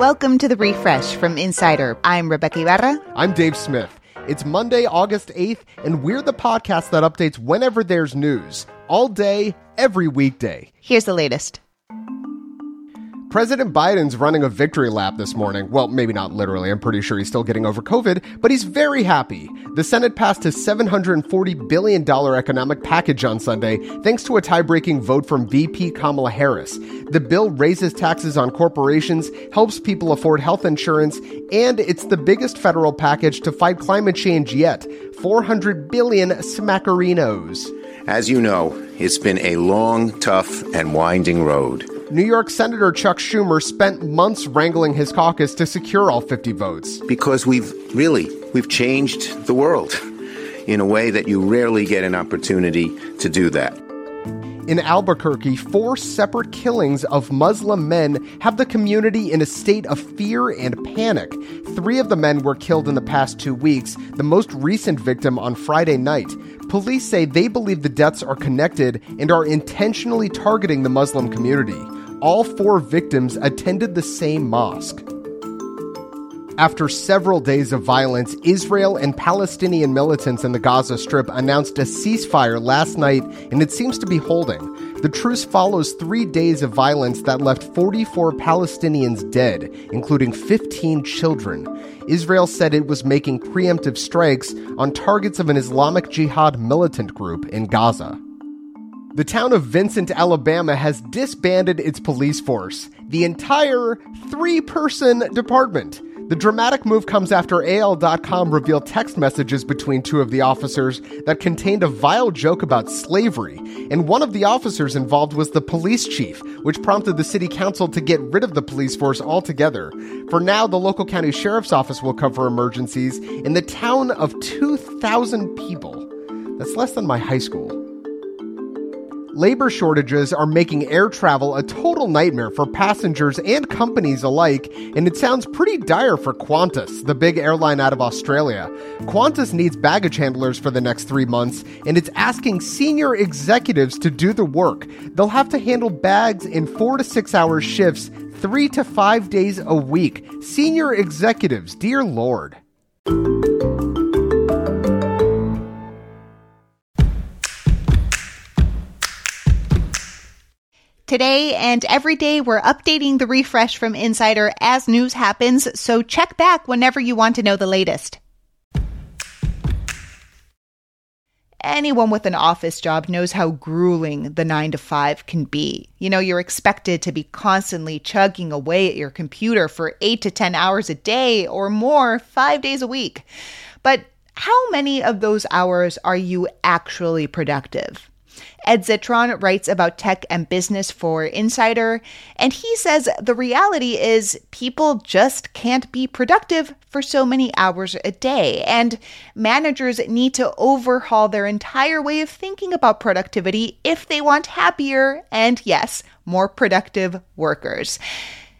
Welcome to the refresh from Insider. I'm Rebeca Ibarra. I'm Dave Smith. It's Monday, August 8th, and we're the podcast that updates whenever there's news, all day, every weekday. Here's the latest. President Biden's running a victory lap this morning. Well, maybe not literally. I'm pretty sure he's still getting over COVID, but he's very happy. The Senate passed his $740 billion economic package on Sunday thanks to a tie breaking vote from VP Kamala Harris. The bill raises taxes on corporations, helps people afford health insurance, and it's the biggest federal package to fight climate change yet 400 billion smackerinos. As you know, it's been a long, tough, and winding road. New York Senator Chuck Schumer spent months wrangling his caucus to secure all 50 votes. Because we've really, we've changed the world in a way that you rarely get an opportunity to do that. In Albuquerque, four separate killings of Muslim men have the community in a state of fear and panic. Three of the men were killed in the past two weeks, the most recent victim on Friday night. Police say they believe the deaths are connected and are intentionally targeting the Muslim community all four victims attended the same mosque. After several days of violence, Israel and Palestinian militants in the Gaza Strip announced a ceasefire last night, and it seems to be holding. The truce follows three days of violence that left 44 Palestinians dead, including 15 children. Israel said it was making preemptive strikes on targets of an Islamic Jihad militant group in Gaza. The town of Vincent, Alabama has disbanded its police force, the entire three person department. The dramatic move comes after AL.com revealed text messages between two of the officers that contained a vile joke about slavery, and one of the officers involved was the police chief, which prompted the city council to get rid of the police force altogether. For now, the local county sheriff's office will cover emergencies in the town of 2,000 people. That's less than my high school. Labor shortages are making air travel a total nightmare for passengers and companies alike, and it sounds pretty dire for Qantas, the big airline out of Australia. Qantas needs baggage handlers for the next three months, and it's asking senior executives to do the work. They'll have to handle bags in four to six hour shifts, three to five days a week. Senior executives, dear Lord. Today and every day, we're updating the refresh from Insider as news happens, so check back whenever you want to know the latest. Anyone with an office job knows how grueling the nine to five can be. You know, you're expected to be constantly chugging away at your computer for eight to 10 hours a day or more, five days a week. But how many of those hours are you actually productive? Ed Zitron writes about tech and business for Insider, and he says the reality is people just can't be productive for so many hours a day, and managers need to overhaul their entire way of thinking about productivity if they want happier and, yes, more productive workers.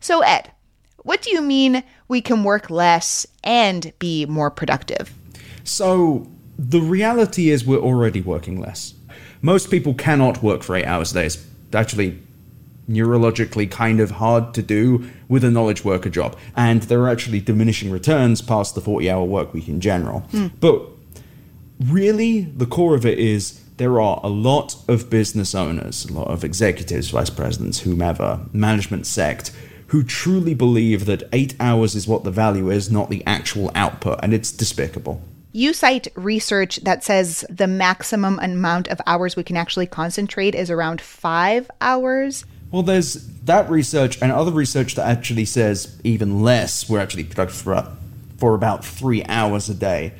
So, Ed, what do you mean we can work less and be more productive? So, the reality is we're already working less most people cannot work for eight hours a day. It's actually neurologically kind of hard to do with a knowledge worker job. And there are actually diminishing returns past the 40 hour work week in general. Mm. But really, the core of it is there are a lot of business owners, a lot of executives, vice presidents, whomever, management sect, who truly believe that eight hours is what the value is, not the actual output. And it's despicable. You cite research that says the maximum amount of hours we can actually concentrate is around five hours. Well, there's that research and other research that actually says even less. We're actually productive for, for about three hours a day.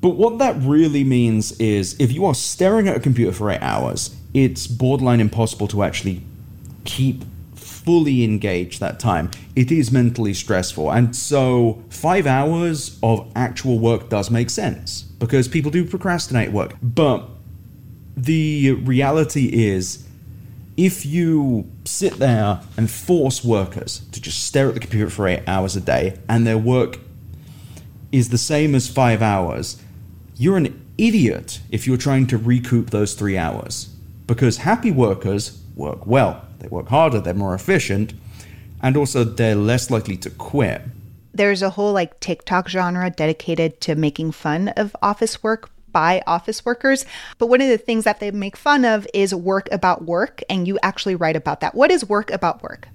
But what that really means is if you are staring at a computer for eight hours, it's borderline impossible to actually keep fully engage that time, it is mentally stressful. And so, five hours of actual work does make sense because people do procrastinate work. But the reality is, if you sit there and force workers to just stare at the computer for eight hours a day and their work is the same as five hours, you're an idiot if you're trying to recoup those three hours. Because happy workers work well. They work harder, they're more efficient, and also they're less likely to quit. There's a whole like TikTok genre dedicated to making fun of office work by office workers. But one of the things that they make fun of is work about work, and you actually write about that. What is work about work?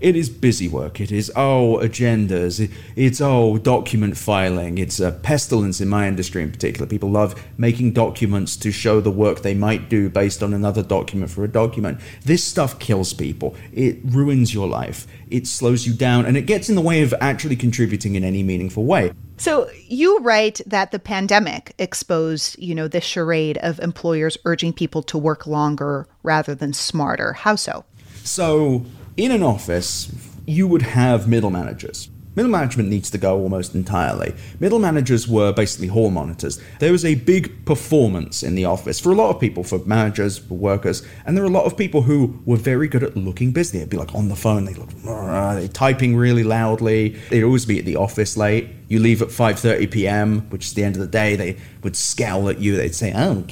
It is busy work. It is, oh, agendas. it's, oh, document filing. It's a pestilence in my industry in particular. People love making documents to show the work they might do based on another document for a document. This stuff kills people. It ruins your life. It slows you down, and it gets in the way of actually contributing in any meaningful way. So you write that the pandemic exposed, you know, this charade of employers urging people to work longer rather than smarter. How so? So in an office, you would have middle managers. Middle management needs to go almost entirely. Middle managers were basically hall monitors. There was a big performance in the office for a lot of people, for managers, for workers, and there were a lot of people who were very good at looking busy. They'd be like on the phone, they'd look, they're typing really loudly. They'd always be at the office late. You leave at 5:30 p.m., which is the end of the day. They would scowl at you. They'd say, "Oh,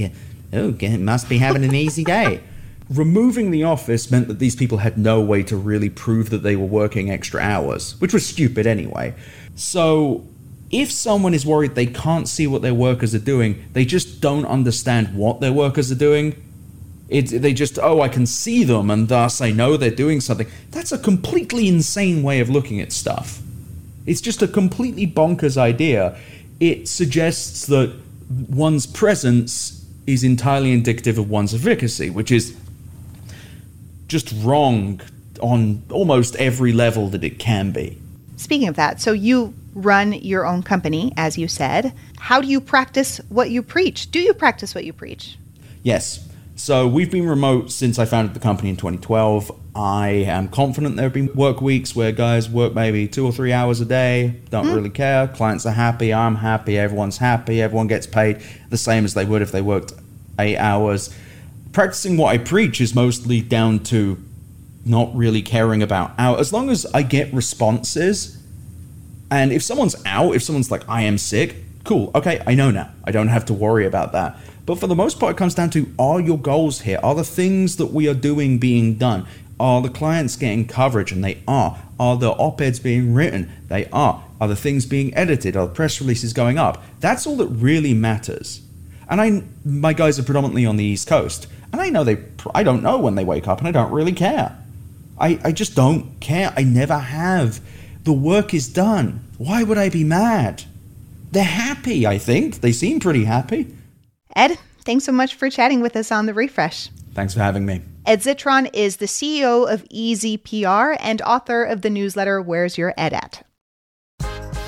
oh, must be having an easy day." Removing the office meant that these people had no way to really prove that they were working extra hours, which was stupid anyway. So, if someone is worried they can't see what their workers are doing, they just don't understand what their workers are doing. It, they just, oh, I can see them and thus I know they're doing something. That's a completely insane way of looking at stuff. It's just a completely bonkers idea. It suggests that one's presence is entirely indicative of one's efficacy, which is just wrong on almost every level that it can be. Speaking of that, so you run your own company, as you said. How do you practice what you preach? Do you practice what you preach? Yes. So we've been remote since I founded the company in 2012. I am confident there have been work weeks where guys work maybe two or three hours a day, don't mm. really care. Clients are happy, I'm happy, everyone's happy, everyone gets paid the same as they would if they worked eight hours practicing what I preach is mostly down to not really caring about out. As long as I get responses, and if someone's out, if someone's like, I am sick, cool, okay, I know now. I don't have to worry about that. But for the most part, it comes down to are your goals here? Are the things that we are doing being done? Are the clients getting coverage? And they are. Are the op eds being written? They are. Are the things being edited? Are the press releases going up? That's all that really matters. And I, my guys are predominantly on the East Coast. And I know they, I don't know when they wake up and I don't really care. I, I just don't care. I never have. The work is done. Why would I be mad? They're happy, I think. They seem pretty happy. Ed, thanks so much for chatting with us on The Refresh. Thanks for having me. Ed Zitron is the CEO of EZPR and author of the newsletter Where's Your Ed At?